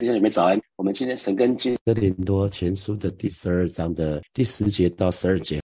弟兄姐妹早安，我们今天陈根进哥林多前书的第十二章的第十节到十二节。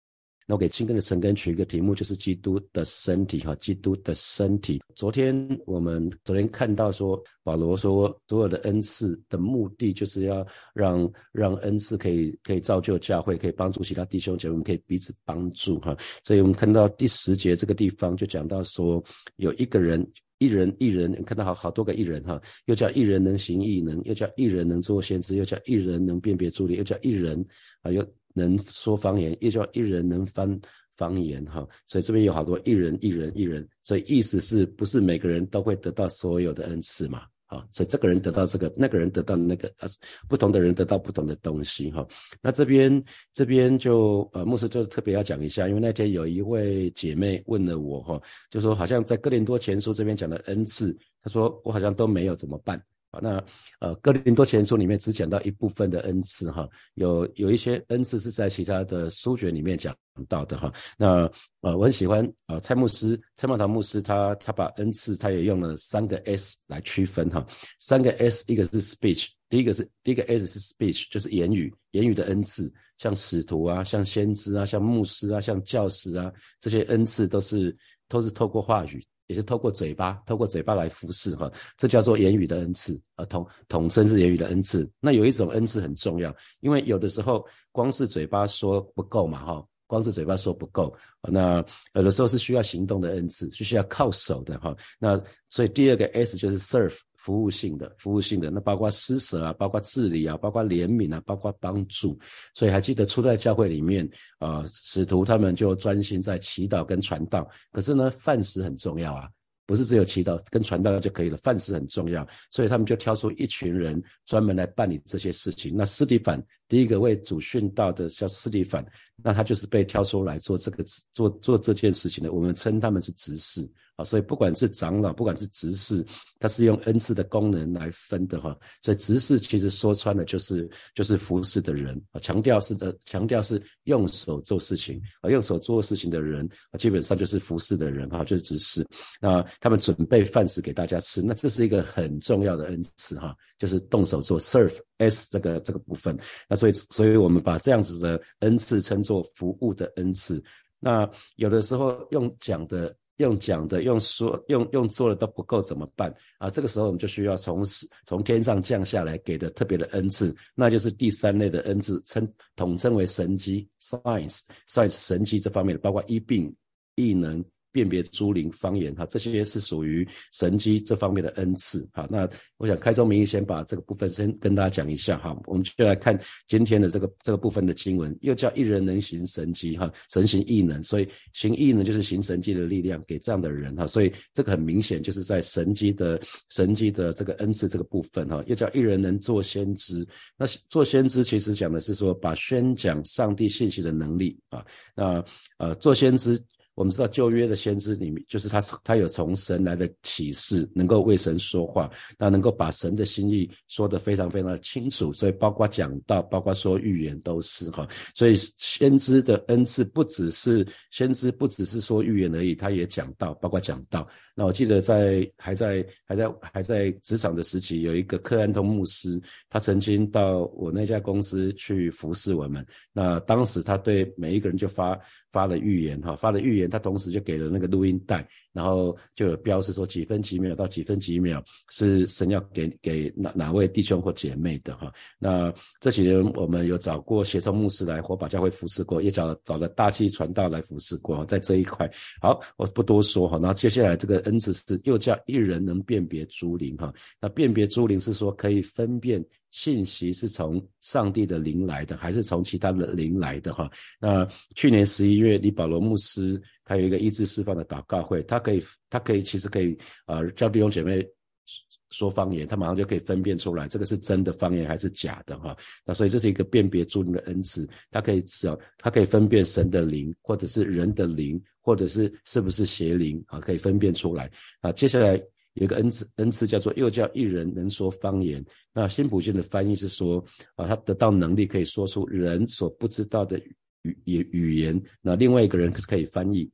那我给新根的陈根取一个题目，就是基督的身体哈，基督的身体。昨天我们昨天看到说，保罗说所有的恩赐的目的就是要让让恩赐可以可以造就教会，可以帮助其他弟兄姐妹，们可以彼此帮助哈。所以我们看到第十节这个地方就讲到说，有一个人。一人一人，看到好好多个一人哈，又叫一人能行异能，又叫一人能做先知，又叫一人能辨别助力，又叫一人啊，又能说方言，又叫一人能翻方言哈。所以这边有好多一人一人一人，所以意思是不是每个人都会得到所有的恩赐嘛？啊，所以这个人得到这个，那个人得到那个，啊，不同的人得到不同的东西哈。那这边这边就呃，牧师就特别要讲一下，因为那天有一位姐妹问了我哈，就说好像在哥林多前书这边讲的恩赐，她说我好像都没有怎么办。那呃，哥林多前书里面只讲到一部分的恩赐哈，有有一些恩赐是在其他的书卷里面讲到的哈。那呃，我很喜欢啊，蔡牧师、蔡茂堂牧师，他他把恩赐他也用了三个 S 来区分哈。三个 S，一个是 speech，第一个是第一个 S 是 speech，就是言语，言语的恩赐，像使徒啊，像先知啊，像牧师啊，像教师啊，这些恩赐都是都是透过话语。也是透过嘴巴，透过嘴巴来服侍哈，这叫做言语的恩赐啊，统统称是言语的恩赐。那有一种恩赐很重要，因为有的时候光是嘴巴说不够嘛哈，光是嘴巴说不够，那有的时候是需要行动的恩赐，是需要靠手的哈。那所以第二个 S 就是 serve。服务性的，服务性的，那包括施舍啊，包括治理啊，包括怜悯啊，包括帮助。所以还记得初代教会里面，啊，使徒他们就专心在祈祷跟传道。可是呢，饭食很重要啊，不是只有祈祷跟传道就可以了，饭食很重要。所以他们就挑出一群人专门来办理这些事情。那斯蒂凡第一个为主殉道的叫斯蒂凡，那他就是被挑出来做这个做做这件事情的。我们称他们是执事。啊，所以不管是长老，不管是执事，他是用恩赐的功能来分的哈。所以执事其实说穿了就是就是服侍的人啊，强调是的，强调是用手做事情啊，用手做事情的人啊，基本上就是服侍的人哈，就是执事。那他们准备饭食给大家吃，那这是一个很重要的恩赐哈，就是动手做 serve s 这个这个部分。那所以所以我们把这样子的恩赐称作服务的恩赐。那有的时候用讲的。用讲的、用说、用用做的都不够，怎么办啊？这个时候我们就需要从从天上降下来给的特别的恩赐，那就是第三类的恩赐，称统称为神机 （science），science 神机这方面的，包括医病、异能。辨别诸灵方言哈，这些是属于神机这方面的恩赐哈。那我想开宗明义先把这个部分先跟大家讲一下哈。我们就来看今天的这个这个部分的经文，又叫一人能行神机哈，神行异能，所以行异能就是行神机的力量给这样的人哈。所以这个很明显就是在神机的神机的这个恩赐这个部分哈，又叫一人能做先知。那做先知其实讲的是说把宣讲上帝信息的能力啊。那呃做先知。我们知道旧约的先知里面，就是他他有从神来的启示，能够为神说话，那能够把神的心意说得非常非常的清楚，所以包括讲道，包括说预言都是哈。所以先知的恩赐不只是先知，不只是说预言而已，他也讲道，包括讲道。那我记得在还在还在还在职场的时期，有一个克安通牧师，他曾经到我那家公司去服侍我们。那当时他对每一个人就发。发了预言哈，发了预言，他同时就给了那个录音带，然后就有标示说几分几秒到几分几秒是神要给给哪哪位弟兄或姐妹的哈。那这几年我们有找过协同牧师来火把教会服侍过，也找找了大气传道来服侍过，在这一块。好，我不多说哈。那接下来这个恩赐是又叫一人能辨别诸灵哈。那辨别诸灵是说可以分辨。信息是从上帝的灵来的，还是从其他的灵来的？哈，那去年十一月，李保罗牧师他有一个医治释放的祷告会，他可以，他可以，其实可以，呃，叫弟兄姐妹说方言，他马上就可以分辨出来，这个是真的方言还是假的？哈，那所以这是一个辨别诸人的恩赐，他可以知道，他可以分辨神的灵，或者是人的灵，或者是是不是邪灵啊，可以分辨出来。啊，接下来。有一个恩赐，恩赐叫做又叫一人能说方言。那新普逊的翻译是说，啊，他得到能力可以说出人所不知道的语语语言。那另外一个人可是可以翻译。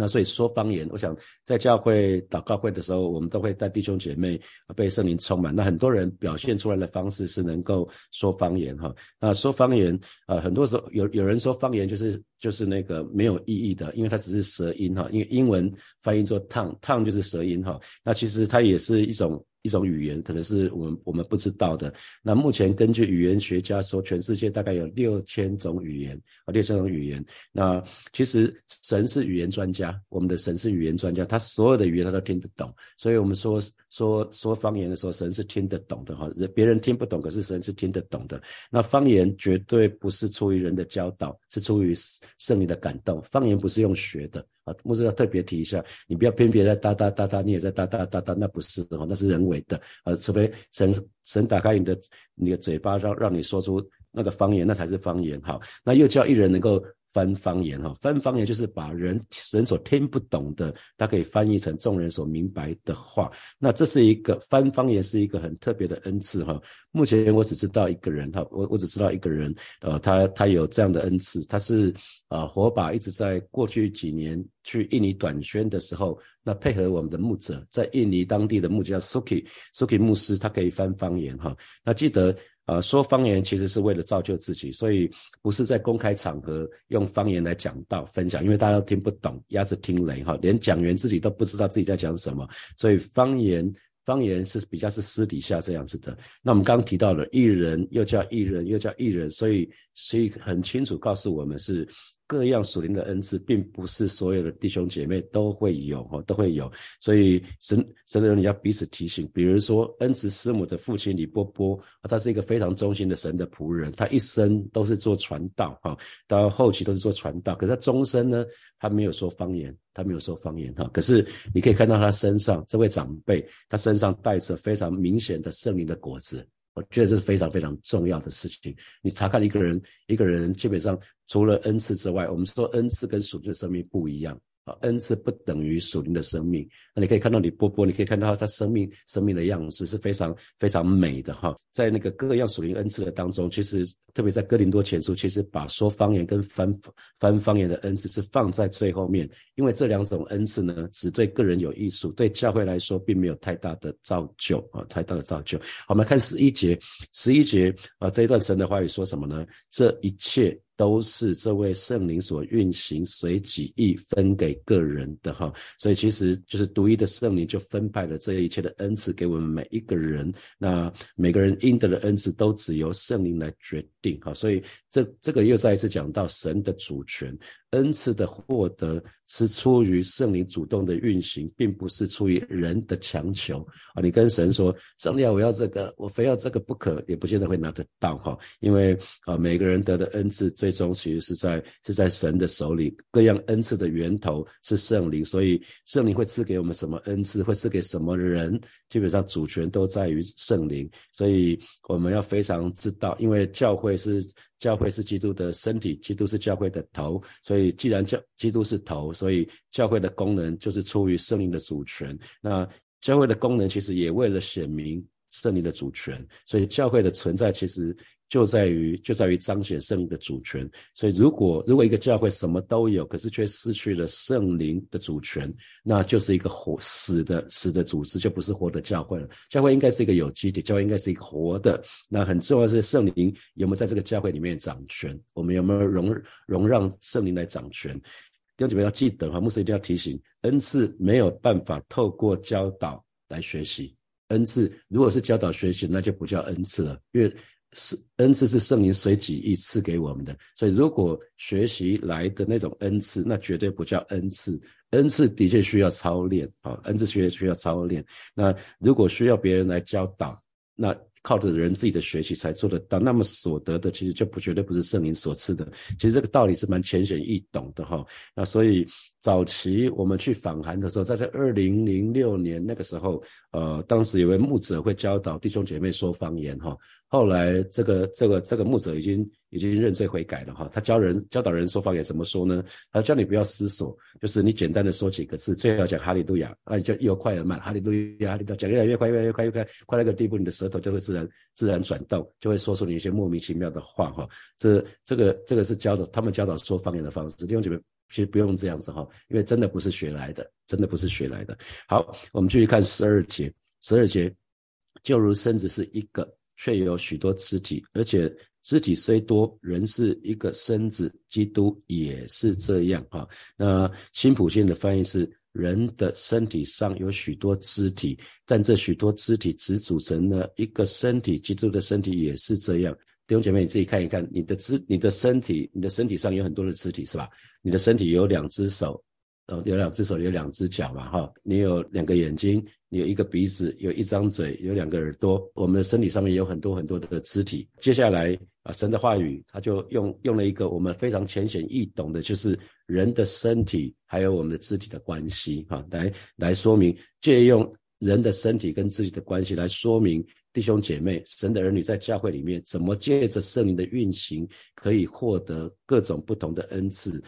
那所以说方言，我想在教会祷告会的时候，我们都会带弟兄姐妹被圣灵充满。那很多人表现出来的方式是能够说方言哈。那说方言，啊，很多时候有有人说方言就是就是那个没有意义的，因为它只是舌音哈。因为英文翻译做烫烫就是舌音哈。那其实它也是一种。一种语言可能是我们我们不知道的。那目前根据语言学家说，全世界大概有六千种语言啊，六千种语言。那其实神是语言专家，我们的神是语言专家，他所有的语言他都听得懂。所以我们说说说方言的时候，神是听得懂的哈。人别人听不懂，可是神是听得懂的。那方言绝对不是出于人的教导，是出于圣灵的感动。方言不是用学的。啊，牧师要特别提一下，你不要偏偏在哒哒哒哒，你也在哒哒哒哒，那不是的，那是人为的。啊，除非神神打开你的你的嘴巴，让让你说出那个方言，那才是方言。好，那又叫一人能够。翻方言哈，翻方言就是把人人所听不懂的，它可以翻译成众人所明白的话。那这是一个翻方言是一个很特别的恩赐哈。目前我只知道一个人哈，我我只知道一个人，呃，他他有这样的恩赐，他是啊火把一直在过去几年去印尼短宣的时候，那配合我们的牧者，在印尼当地的牧者 Suki Suki 牧师，他可以翻方言哈。那记得。呃，说方言其实是为了造就自己，所以不是在公开场合用方言来讲道分享，因为大家都听不懂，鸭子听雷哈，连讲员自己都不知道自己在讲什么，所以方言方言是比较是私底下这样子的。那我们刚刚提到了艺人，又叫艺人，又叫艺人，所以所以很清楚告诉我们是。各样属灵的恩赐，并不是所有的弟兄姐妹都会有哈，都会有。所以神神的人要彼此提醒。比如说恩慈师母的父亲李波波，他是一个非常忠心的神的仆人，他一生都是做传道哈，到后期都是做传道。可是他终身呢，他没有说方言，他没有说方言哈。可是你可以看到他身上这位长辈，他身上带着非常明显的圣灵的果子。我觉得这是非常非常重要的事情。你查看一个人，一个人基本上除了恩赐之外，我们说恩赐跟属灵的生命不一样。恩赐不等于属灵的生命。那你可以看到李波波，你可以看到他生命生命的样式是非常非常美的哈。在那个各样属灵恩赐的当中，其实特别在哥林多前书，其实把说方言跟翻翻方言的恩赐是放在最后面，因为这两种恩赐呢，只对个人有益处，对教会来说并没有太大的造就啊，太大的造就。好，我们看十一节，十一节啊，这一段神的话语说什么呢？这一切。都是这位圣灵所运行，随己意分给个人的哈，所以其实就是独一的圣灵就分派了这一切的恩赐给我们每一个人，那每个人应得的恩赐都只由圣灵来决定哈，所以这这个又再一次讲到神的主权。恩赐的获得是出于圣灵主动的运行，并不是出于人的强求啊！你跟神说：“上帝啊，我要这个，我非要这个不可。”也不见得会拿得到哈，因为啊，每个人得的恩赐最最终其实是在是在神的手里。各样恩赐的源头是圣灵，所以圣灵会赐给我们什么恩赐，会赐给什么人，基本上主权都在于圣灵。所以我们要非常知道，因为教会是。教会是基督的身体，基督是教会的头，所以既然教基督是头，所以教会的功能就是出于圣灵的主权。那教会的功能其实也为了显明圣灵的主权，所以教会的存在其实。就在于就在于彰显圣灵的主权，所以如果如果一个教会什么都有，可是却失去了圣灵的主权，那就是一个活死的死的组织，就不是活的教会了。教会应该是一个有机体，教会应该是一个活的。那很重要是圣灵有没有在这个教会里面掌权？我们有没有容容让圣灵来掌权？弟兄姐妹要记得哈，牧师一定要提醒：恩赐没有办法透过教导来学习。恩赐如果是教导学习，那就不叫恩赐了，因为。是恩赐是圣灵随己意赐给我们的，所以如果学习来的那种恩赐，那绝对不叫恩赐。恩赐的确需要操练啊，恩赐学需要操练。那如果需要别人来教导，那。靠着人自己的学习才做得到，那么所得的其实就不绝对不是圣灵所赐的。其实这个道理是蛮浅显易懂的哈。那所以早期我们去访韩的时候，在这二零零六年那个时候，呃，当时有位牧者会教导弟兄姐妹说方言哈。后来这个这个这个牧者已经。已经认罪悔改了哈，他教人教导人说方言怎么说呢？他教你不要思索，就是你简单的说几个字，最好讲哈利路亚，啊，就又快又慢，哈利路亚，哈利路亚，讲越来越快，越来越快，越快，快到一个地步，你的舌头就会自然自然转动，就会说出你一些莫名其妙的话哈。这这个这个是教导他们教导说方言的方式，弟兄姐妹其实不用这样子哈，因为真的不是学来的，真的不是学来的。好，我们继续看十二节，十二节就如身子是一个，却有许多肢体，而且肢体虽多，人是一个身子，基督也是这样哈。那新普信的翻译是。人的身体上有许多肢体，但这许多肢体只组成了一个身体。基督的身体也是这样。弟兄姐妹，你自己看一看，你的肢、你的身体、你的身体上有很多的肢体，是吧？你的身体有两只手，呃，有两只手，有两只脚嘛，哈。你有两个眼睛，你有一个鼻子，有一张嘴，有两个耳朵。我们的身体上面有很多很多的肢体。接下来啊，神的话语他就用用了一个我们非常浅显易懂的，就是。人的身体还有我们的肢体的关系，哈，来来说明，借用人的身体跟自己的关系来说明弟兄姐妹、神的儿女在教会里面怎么借着圣灵的运行，可以获得各种不同的恩赐。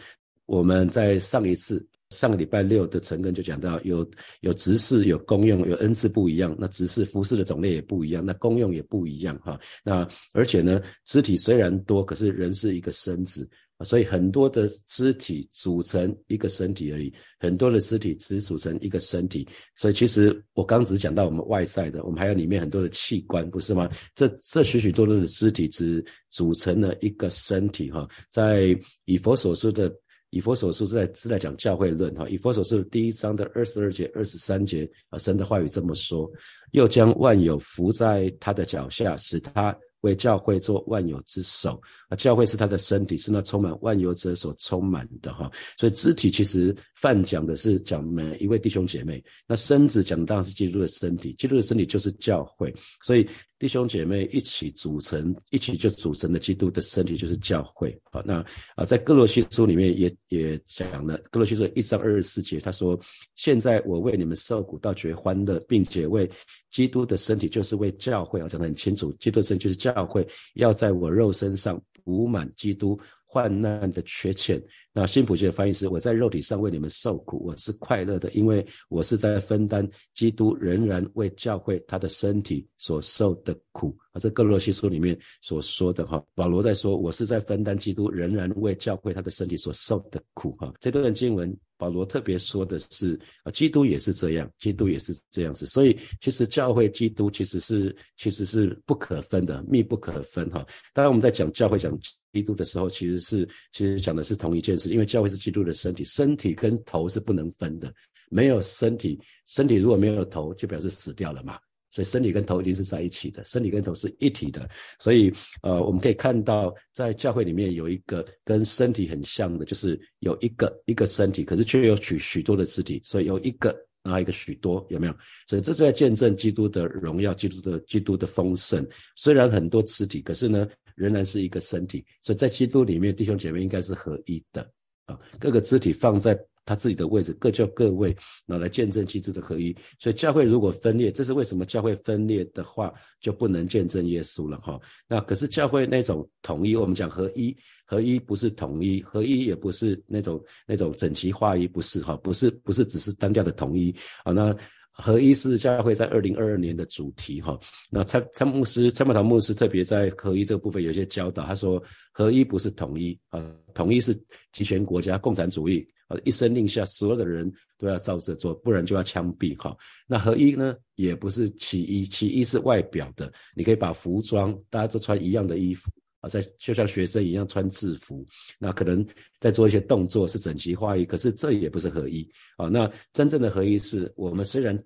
我们在上一次上个礼拜六的晨更就讲到，有有执事、有功用、有恩赐不一样，那执事服饰的种类也不一样，那功用也不一样，哈。那而且呢，肢体虽然多，可是人是一个身子。所以很多的肢体组成一个身体而已，很多的肢体只组成一个身体。所以其实我刚只讲到我们外在的，我们还有里面很多的器官，不是吗？这这许许多多的肢体只组成了一个身体哈。在以佛所说的以佛所书是在是在讲教会论哈。以佛所书第一章的二十二节、二十三节啊，神的话语这么说：又将万有伏在他的脚下，使他。为教会做万有之首啊，教会是他的身体，是那充满万有者所充满的哈。所以肢体其实泛讲的是讲每一位弟兄姐妹，那身子讲的当然是基督的身体，基督的身体就是教会，所以。弟兄姐妹一起组成，一起就组成了基督的身体，就是教会。好，那啊，在哥罗西书里面也也讲了，哥罗西书一章二十四节，他说：“现在我为你们受苦，到绝欢乐，并且为基督的身体，就是为教会，啊，讲得很清楚，基督的身体就是教教会，要在我肉身上补满基督患难的缺欠。”那新普学的翻译是：我在肉体上为你们受苦，我是快乐的，因为我是在分担基督仍然为教会他的身体所受的苦啊。这哥罗西书里面所说的哈，保罗在说，我是在分担基督仍然为教会他的身体所受的苦哈。这段经文。保罗特别说的是啊，基督也是这样，基督也是这样子，所以其实教会基督其实是其实是不可分的，密不可分哈。当然我们在讲教会讲基督的时候，其实是其实讲的是同一件事，因为教会是基督的身体，身体跟头是不能分的，没有身体，身体如果没有头，就表示死掉了嘛。所以身体跟头一定是在一起的，身体跟头是一体的。所以，呃，我们可以看到，在教会里面有一个跟身体很像的，就是有一个一个身体，可是却有许许多的肢体。所以有一个，啊一个许多，有没有？所以这是在见证基督的荣耀，基督的基督的丰盛。虽然很多肢体，可是呢，仍然是一个身体。所以在基督里面，弟兄姐妹应该是合一的啊，各个肢体放在。他自己的位置各就各位，拿来见证基督的合一。所以教会如果分裂，这是为什么？教会分裂的话，就不能见证耶稣了哈。那可是教会那种统一，我们讲合一，合一不是统一，合一也不是那种那种整齐划一，不是哈，不是不是只是单调的统一啊。那合一是教会在二零二二年的主题哈。那参参牧师参牧堂牧师特别在合一这个部分有些教导，他说合一不是统一啊，统一是集权国家共产主义。一声令下，所有的人都要照着做，不然就要枪毙。哈，那合一呢，也不是其一，其一是外表的。你可以把服装，大家都穿一样的衣服啊，在就像学生一样穿制服，那可能在做一些动作是整齐划一，可是这也不是合一啊。那真正的合一是我们虽然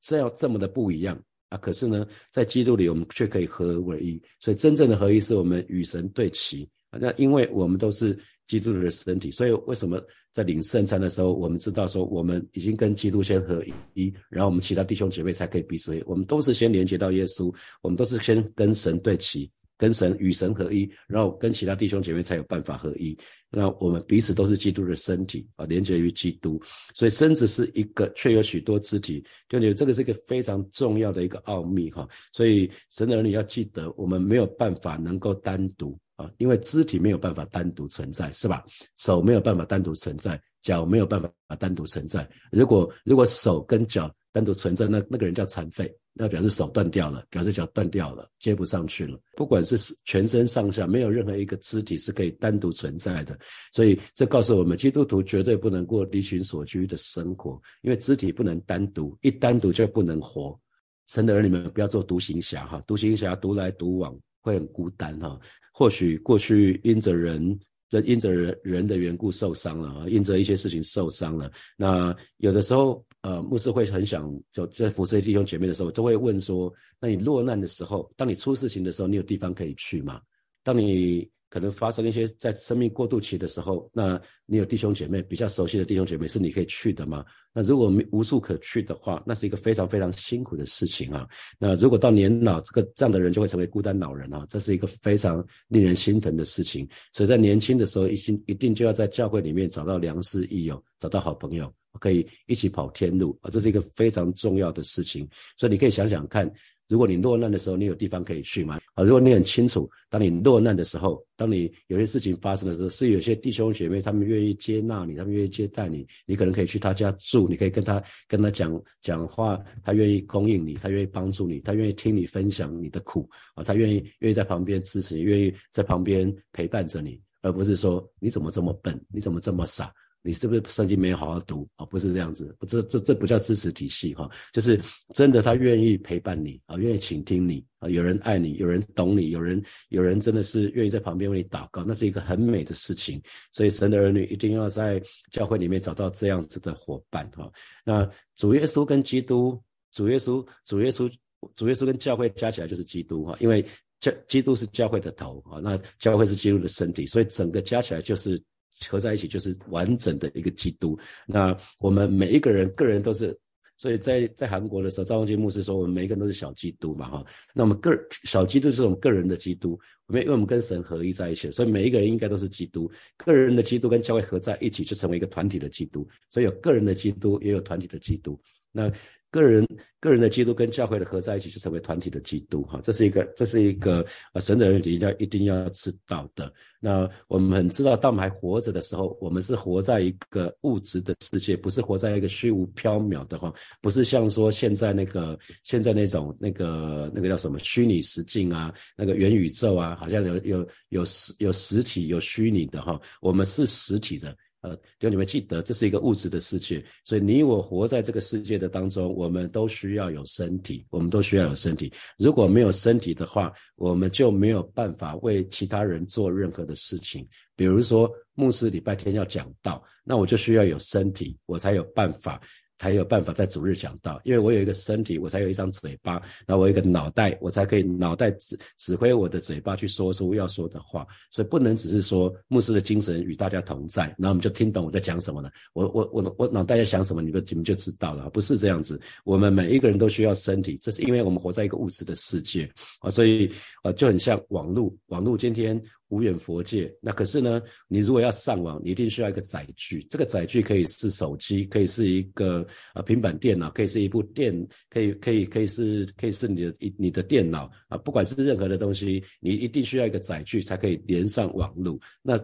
这样这么的不一样啊，可是呢，在基督里我们却可以合为一。所以真正的合一是我们与神对齐啊。那因为我们都是。基督的身体，所以为什么在领圣餐的时候，我们知道说我们已经跟基督先合一，然后我们其他弟兄姐妹才可以彼此。我们都是先连接到耶稣，我们都是先跟神对齐，跟神与神合一，然后跟其他弟兄姐妹才有办法合一。那我们彼此都是基督的身体啊，连接于基督，所以身子是一个，却有许多肢体。就觉得这个是一个非常重要的一个奥秘哈。所以神的儿女要记得，我们没有办法能够单独。啊，因为肢体没有办法单独存在，是吧？手没有办法单独存在，脚没有办法单独存在。如果如果手跟脚单独存在，那那个人叫残废，那表示手断掉了，表示脚断掉了，接不上去了。不管是全身上下，没有任何一个肢体是可以单独存在的。所以这告诉我们，基督徒绝对不能过离群所居的生活，因为肢体不能单独，一单独就不能活。神的儿女们不要做独行侠哈，独行侠独来独往会很孤单哈。或许过去因着人。这因着人人的缘故受伤了啊，因着一些事情受伤了。那有的时候，呃，牧师会很想就在服侍弟兄姐妹的时候，都会问说：那你落难的时候，当你出事情的时候，你有地方可以去吗？当你可能发生一些在生命过渡期的时候，那你有弟兄姐妹比较熟悉的弟兄姐妹是你可以去的吗？那如果没无处可去的话，那是一个非常非常辛苦的事情啊。那如果到年老，这个这样的人就会成为孤单老人啊，这是一个非常令人心疼的事情。所以在年轻的时候，一心一定就要在教会里面找到良师益友，找到好朋友，可以一起跑天路啊，这是一个非常重要的事情。所以你可以想想看。如果你落难的时候，你有地方可以去吗？啊，如果你很清楚，当你落难的时候，当你有些事情发生的时候，是有些弟兄姐妹他们愿意接纳你，他们愿意接待你，你可能可以去他家住，你可以跟他跟他讲讲话，他愿意供应你，他愿意帮助你，他愿意听你分享你的苦啊，他愿意愿意在旁边支持你，愿意在旁边陪伴着你，而不是说你怎么这么笨，你怎么这么傻。你是不是圣经没有好好读啊？不是这样子，不，这这这不叫支持体系哈，就是真的他愿意陪伴你啊，愿意倾听你啊，有人爱你，有人懂你，有人有人真的是愿意在旁边为你祷告，那是一个很美的事情。所以神的儿女一定要在教会里面找到这样子的伙伴哈。那主耶稣跟基督，主耶稣，主耶稣，主耶稣跟教会加起来就是基督哈，因为教基督是教会的头啊，那教会是基督的身体，所以整个加起来就是。合在一起就是完整的一个基督。那我们每一个人个人都是，所以在在韩国的时候，赵光基牧师说，我们每一个人都是小基督嘛，哈。那我们个小基督是我们个人的基督，我们因为我们跟神合一在一起，所以每一个人应该都是基督。个人的基督跟教会合在一起，就成为一个团体的基督。所以有个人的基督，也有团体的基督。那。个人个人的基督跟教会的合在一起，就成为团体的基督哈，这是一个这是一个呃神的人一定要一定要知道的。那我们知道，当我们还活着的时候，我们是活在一个物质的世界，不是活在一个虚无缥缈的哈，不是像说现在那个现在那种那个那个叫什么虚拟实境啊，那个元宇宙啊，好像有有有实有实体有虚拟的哈，我们是实体的。呃，就你们记得，这是一个物质的世界，所以你我活在这个世界的当中，我们都需要有身体，我们都需要有身体。如果没有身体的话，我们就没有办法为其他人做任何的事情。比如说，牧师礼拜天要讲道，那我就需要有身体，我才有办法。才有办法在主日讲到，因为我有一个身体，我才有一张嘴巴，那我有一个脑袋，我才可以脑袋指指挥我的嘴巴去说出要说的话。所以不能只是说牧师的精神与大家同在，然后我们就听懂我在讲什么了。我我我我脑袋在想什么，你们你们就知道了。不是这样子，我们每一个人都需要身体，这是因为我们活在一个物质的世界啊，所以啊就很像网络，网络今天。无远佛界，那可是呢？你如果要上网，你一定需要一个载具。这个载具可以是手机，可以是一个呃平板电脑，可以是一部电，可以可以可以是可以是你的你的电脑啊。不管是任何的东西，你一定需要一个载具才可以连上网络。那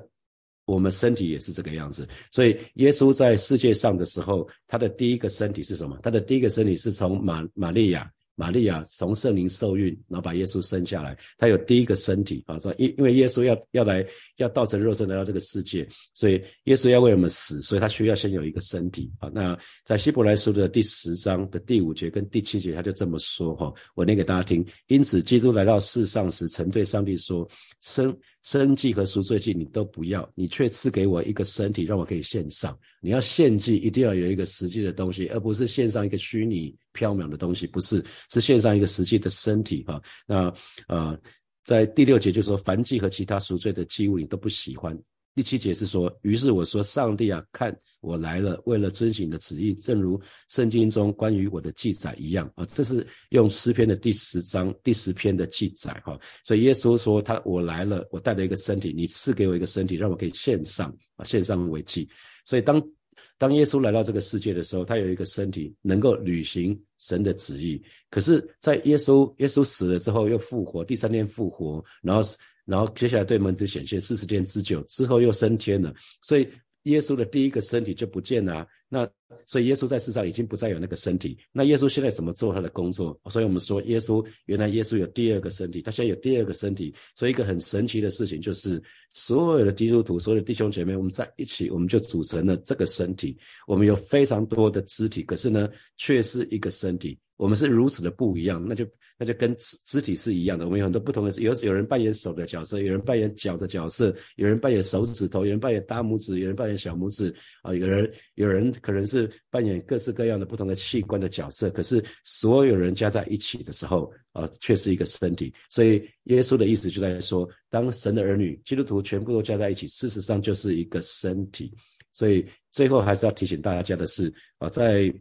我们身体也是这个样子。所以耶稣在世界上的时候，他的第一个身体是什么？他的第一个身体是从玛玛利亚。玛利亚从圣灵受孕，然后把耶稣生下来。他有第一个身体啊，说因因为耶稣要要来要道成肉身来到这个世界，所以耶稣要为我们死，所以他需要先有一个身体啊。那在希伯来书的第十章的第五节跟第七节，他就这么说哈，我念给大家听。因此，基督来到世上时，曾对上帝说：生。生祭和赎罪祭你都不要，你却赐给我一个身体，让我可以献上。你要献祭，一定要有一个实际的东西，而不是献上一个虚拟缥缈的东西，不是，是献上一个实际的身体哈。那呃，在第六节就说，凡祭和其他赎罪的祭物你都不喜欢。第七节是说，于是我说，上帝啊，看我来了，为了遵行的旨意，正如圣经中关于我的记载一样啊。这是用诗篇的第十章第十篇的记载哈。所以耶稣说他我来了，我带了一个身体，你赐给我一个身体，让我可以献上啊，献上为祭。所以当当耶稣来到这个世界的时候，他有一个身体能够履行神的旨意。可是，在耶稣耶稣死了之后又复活，第三天复活，然后。然后接下来对门徒显现四十天之久之后又升天了，所以耶稣的第一个身体就不见了。那所以耶稣在世上已经不再有那个身体。那耶稣现在怎么做他的工作？所以我们说，耶稣原来耶稣有第二个身体，他现在有第二个身体。所以一个很神奇的事情就是，所有的基督徒，所有的弟兄姐妹，我们在一起，我们就组成了这个身体。我们有非常多的肢体，可是呢，却是一个身体。我们是如此的不一样，那就那就跟肢肢体是一样的。我们有很多不同的，有有人扮演手的角色，有人扮演脚的角色，有人扮演手指头，有人扮演大拇指，有人扮演小拇指啊。有人有人可能是扮演各式各样的不同的器官的角色，可是所有人加在一起的时候啊，却是一个身体。所以耶稣的意思就在说，当神的儿女基督徒全部都加在一起，事实上就是一个身体。所以最后还是要提醒大家的是啊，在。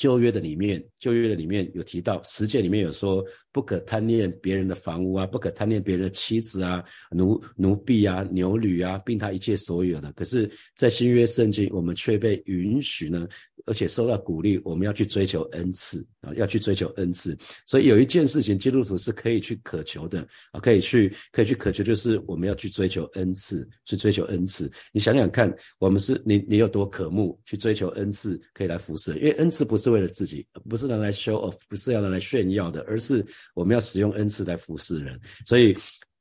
旧约的里面，旧约的里面有提到，实践里面有说，不可贪恋别人的房屋啊，不可贪恋别人的妻子啊、奴奴婢啊、牛驴啊，并他一切所有的。可是，在新约圣经，我们却被允许呢。而且受到鼓励，我们要去追求恩赐啊，要去追求恩赐。所以有一件事情，基督徒是可以去渴求的啊，可以去可以去渴求，就是我们要去追求恩赐，去追求恩赐。你想想看，我们是你你有多渴慕去追求恩赐，可以来服侍。因为恩赐不是为了自己，不是拿来 show off，不是要拿来炫耀的，而是我们要使用恩赐来服侍人。所以，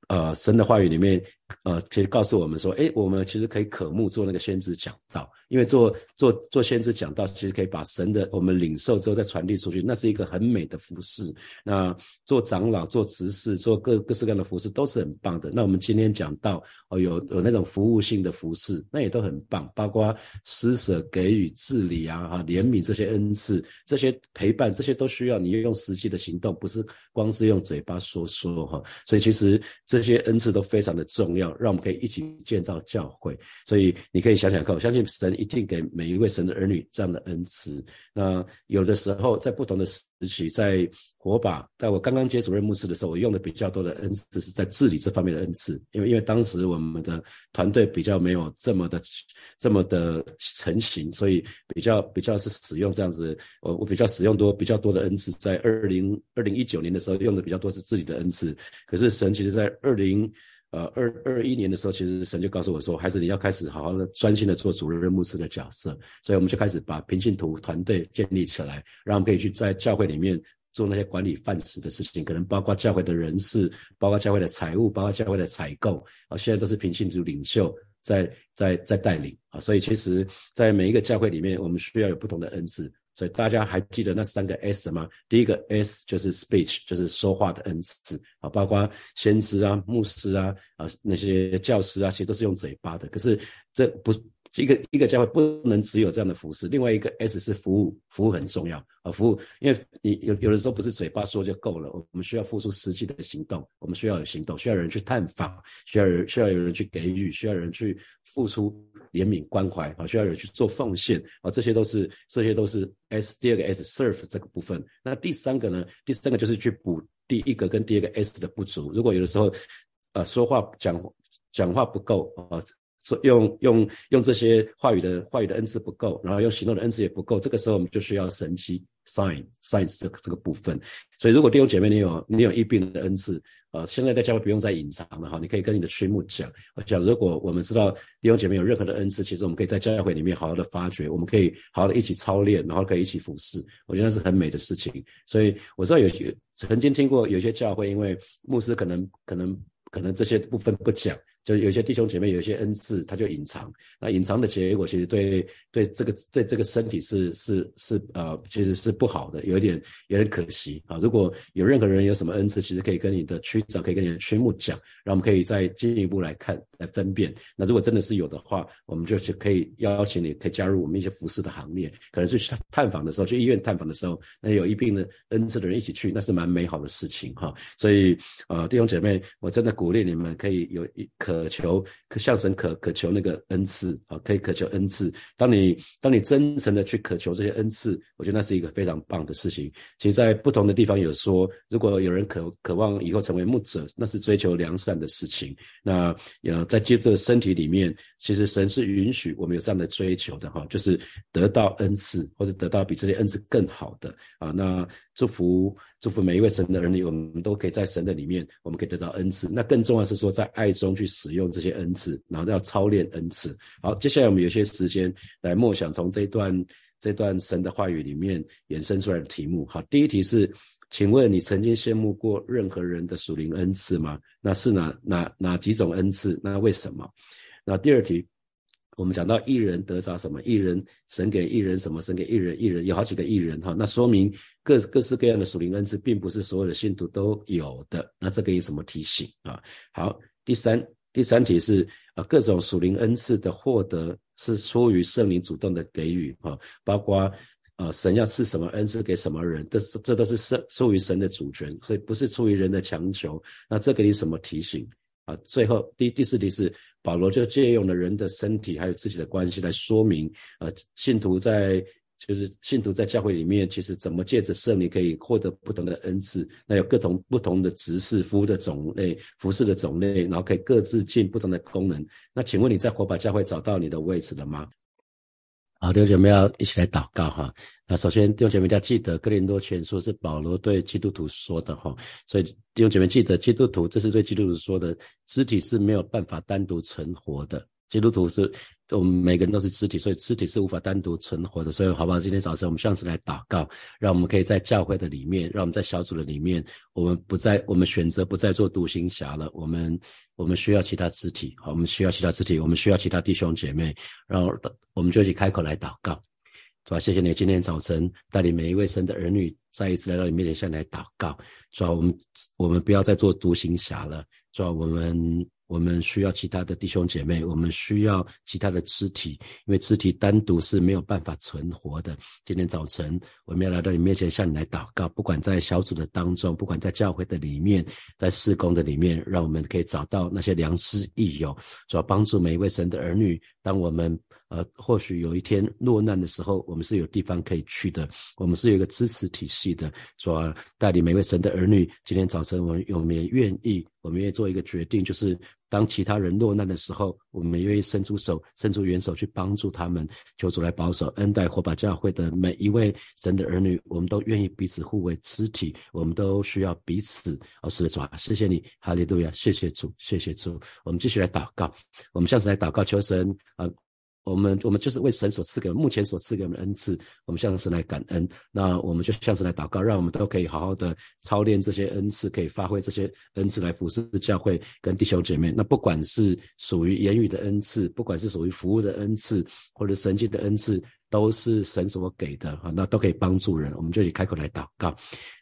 呃，神的话语里面。呃，其实告诉我们说，哎，我们其实可以渴慕做那个先知讲道，因为做做做先知讲道，其实可以把神的我们领受之后再传递出去，那是一个很美的服饰。那做长老、做执事、做各各式各样的服饰都是很棒的。那我们今天讲到哦，有有那种服务性的服饰，那也都很棒，包括施舍、给予、治理啊、哈怜悯这些恩赐，这些陪伴，这些都需要你用实际的行动，不是光是用嘴巴说说哈。所以其实这些恩赐都非常的重要。要让我们可以一起建造教会，所以你可以想想看，我相信神一定给每一位神的儿女这样的恩赐。那有的时候在不同的时期，在火把，在我刚刚接主任牧师的时候，我用的比较多的恩赐是在治理这方面的恩赐，因为因为当时我们的团队比较没有这么的这么的成型，所以比较比较是使用这样子，我我比较使用多比较多的恩赐，在二零二零一九年的时候用的比较多是治理的恩赐，可是神其实在二零。呃，二二一年的时候，其实神就告诉我说，孩子你要开始好好的专心的做主任牧师的角色，所以我们就开始把平信徒团队建立起来，让我们可以去在教会里面做那些管理范式的事情，可能包括教会的人事，包括教会的财务，包括教会的采购，啊，现在都是平信徒领袖在在在带领。啊，所以其实，在每一个教会里面，我们需要有不同的恩赐。所以大家还记得那三个 S 吗？第一个 S 就是 speech，就是说话的恩赐啊，包括先知啊、牧师啊、啊那些教师啊，其实都是用嘴巴的。可是这不一个一个教会不能只有这样的服饰。另外一个 S 是服务，服务很重要啊，服务，因为你有有的时候不是嘴巴说就够了，我们需要付出实际的行动，我们需要有行动，需要有人去探访，需要人需要有人去给予，需要人去付出。怜悯关怀啊，需要有去做奉献啊，这些都是这些都是 S 第二个 S serve 这个部分。那第三个呢？第三个就是去补第一个跟第二个 S 的不足。如果有的时候，呃，说话讲讲话不够啊，说用用用这些话语的话语的恩赐不够，然后用行动的恩赐也不够，这个时候我们就需要神机 sign sign 这个这个部分。所以如果弟兄姐妹你有你有疫病的恩赐。呃，现在在教会不用再隐藏了哈，你可以跟你的区牧讲，讲如果我们知道弟兄姐妹有任何的恩赐，其实我们可以在教会里面好好的发掘，我们可以好好的一起操练，然后可以一起服侍，我觉得是很美的事情。所以我知道有些曾经听过有些教会，因为牧师可能可能可能这些部分不讲。就有些弟兄姐妹有一些恩赐，他就隐藏。那隐藏的结果，其实对对这个对这个身体是是是呃，其实是不好的，有一点有点可惜啊。如果有任何人有什么恩赐，其实可以跟你的区长，可以跟你的区牧讲，让我们可以再进一步来看来分辨。那如果真的是有的话，我们就去可以邀请你，可以加入我们一些服饰的行列。可能是去探访的时候，去医院探访的时候，那有一病的恩赐的人一起去，那是蛮美好的事情哈。所以呃，弟兄姐妹，我真的鼓励你们可以有一可。渴求，可向神渴渴求那个恩赐啊，可以渴求恩赐。当你当你真诚的去渴求这些恩赐，我觉得那是一个非常棒的事情。其实，在不同的地方有说，如果有人渴渴望以后成为牧者，那是追求良善的事情。那呃，在接着身体里面，其实神是允许我们有这样的追求的哈，就是得到恩赐，或者得到比这些恩赐更好的啊。那祝福。祝福每一位神的儿女，我们都可以在神的里面，我们可以得到恩赐。那更重要是说，在爱中去使用这些恩赐，然后要操练恩赐。好，接下来我们有些时间来默想从这段这段神的话语里面衍生出来的题目。好，第一题是，请问你曾经羡慕过任何人的属灵恩赐吗？那是哪哪哪几种恩赐？那为什么？那第二题。我们讲到一人得着什么？一人神给一人什么？神给一人，一人有好几个一人哈。那说明各各式各样的属灵恩赐，并不是所有的信徒都有的。那这个有什么提醒啊？好，第三第三题是啊，各种属灵恩赐的获得是出于圣灵主动的给予啊，包括啊神要赐什么恩赐给什么人，这是这都是圣出于神的主权，所以不是出于人的强求。那这给你什么提醒啊？最后第第四题是。保罗就借用了人的身体还有自己的关系来说明，呃，信徒在就是信徒在教会里面，其实怎么借着圣灵可以获得不同的恩赐，那有各种不同的执事服务的种类、服饰的种类，然后可以各自尽不同的功能。那请问你在火把教会找到你的位置了吗？好，弟兄姐妹要一起来祷告哈。那首先，弟兄姐妹要记得，哥林多前书是保罗对基督徒说的哈，所以弟兄姐妹记得，基督徒这是对基督徒说的，肢体是没有办法单独存活的。基督徒是，我们每个人都是肢体，所以肢体是无法单独存活的。所以，好不好？今天早晨我们向神来祷告，让我们可以在教会的里面，让我们在小组的里面，我们不再，我们选择不再做独行侠了。我们，我们需要其他肢体，好，我们需要其他肢体，我们需要其他弟兄姐妹，然后我们就一起开口来祷告，是吧？谢谢你今天早晨带领每一位神的儿女再一次来到你面前向来祷告，是吧？我们，我们不要再做独行侠了，是吧？我们。我们需要其他的弟兄姐妹，我们需要其他的肢体，因为肢体单独是没有办法存活的。今天早晨，我们要来到你面前，向你来祷告。不管在小组的当中，不管在教会的里面，在事工的里面，让我们可以找到那些良师益友，主要帮助每一位神的儿女。当我们呃，或许有一天落难的时候，我们是有地方可以去的，我们是有一个支持体系的，说带领每位神的儿女。今天早晨，我们我们也愿意，我们愿意做一个决定，就是当其他人落难的时候，我们愿意伸出手，伸出援手去帮助他们。求主来保守恩待火把教会的每一位神的儿女，我们都愿意彼此互为肢体，我们都需要彼此。哦，是的，主啊，谢谢你，哈利路亚，谢谢主，谢谢主。我们继续来祷告，我们下次来祷告，求神啊。我们我们就是为神所赐给目前所赐给我们的恩赐，我们向神来感恩。那我们就向神来祷告，让我们都可以好好的操练这些恩赐，可以发挥这些恩赐来服侍教会跟弟兄姐妹。那不管是属于言语的恩赐，不管是属于服务的恩赐，或者神迹的恩赐，都是神所给的啊，那都可以帮助人。我们就以开口来祷告，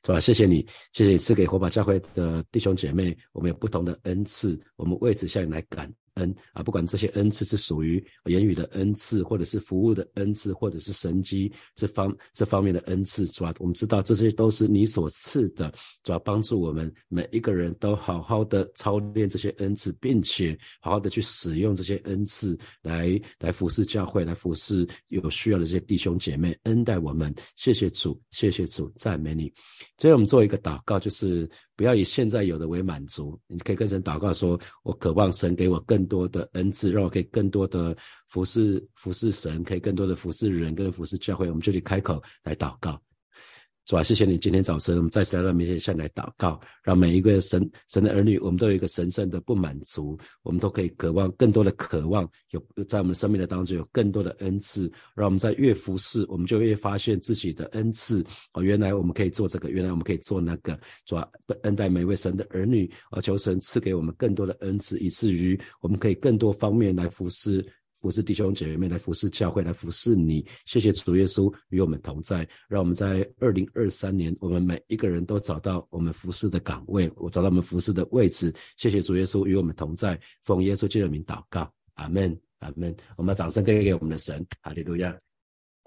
是吧？谢谢你，谢谢你赐给火把教会的弟兄姐妹，我们有不同的恩赐，我们为此向你来感。恩啊，不管这些恩赐是属于言语的恩赐，或者是服务的恩赐，或者是神机这方这方面的恩赐，主要我们知道这些都是你所赐的，主要帮助我们每一个人都好好的操练这些恩赐，并且好好的去使用这些恩赐来来服侍教会，来服侍有需要的这些弟兄姐妹，恩待我们。谢谢主，谢谢主，赞美你。所以我们做一个祷告，就是。不要以现在有的为满足，你可以跟神祷告说：“我渴望神给我更多的恩赐，让我可以更多的服侍服侍神，可以更多的服侍人跟服侍教会。”我们就去开口来祷告。主啊，谢谢你！今天早晨我们再次来到面前向来祷告，让每一个神神的儿女，我们都有一个神圣的不满足，我们都可以渴望更多的渴望，有在我们生命的当中有更多的恩赐，让我们在越服侍，我们就越发现自己的恩赐。哦，原来我们可以做这个，原来我们可以做那个。主啊，恩待每位神的儿女，啊，求神赐给我们更多的恩赐，以至于我们可以更多方面来服侍。服侍弟兄姐妹，来服侍教会，来服侍你。谢谢主耶稣与我们同在，让我们在二零二三年，我们每一个人都找到我们服侍的岗位，我找到我们服侍的位置。谢谢主耶稣与我们同在，奉耶稣基督的名祷告，阿门，阿门。我们掌声给给我们的神，哈利路亚。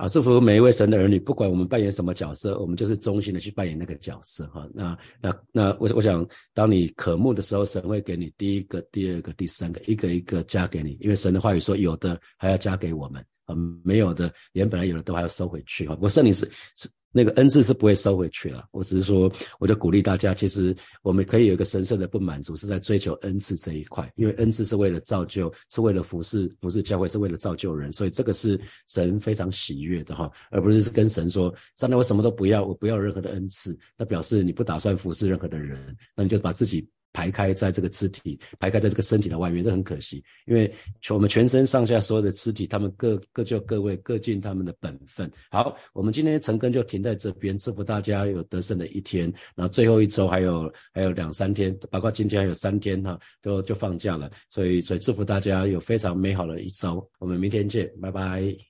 啊，祝福每一位神的儿女，不管我们扮演什么角色，我们就是忠心的去扮演那个角色哈。那那那，我我想，当你渴慕的时候，神会给你第一个、第二个、第三个，一个一个加给你，因为神的话语说，有的还要加给我们，啊，没有的，原本来有的都还要收回去哈。我圣灵是是。那个恩赐是不会收回去了，我只是说，我就鼓励大家，其实我们可以有一个神圣的不满足，是在追求恩赐这一块，因为恩赐是为了造就，是为了服侍，服侍教会，是为了造就人，所以这个是神非常喜悦的哈，而不是跟神说，上帝我什么都不要，我不要任何的恩赐，那表示你不打算服侍任何的人，那你就把自己排开在这个肢体，排开在这个身体的外面，这很可惜。因为全我们全身上下所有的肢体，他们各各就各位，各尽他们的本分。好，我们今天晨更就停在这边，祝福大家有得胜的一天。然后最后一周还有还有两三天，包括今天还有三天哈，都就放假了。所以所以祝福大家有非常美好的一周。我们明天见，拜拜。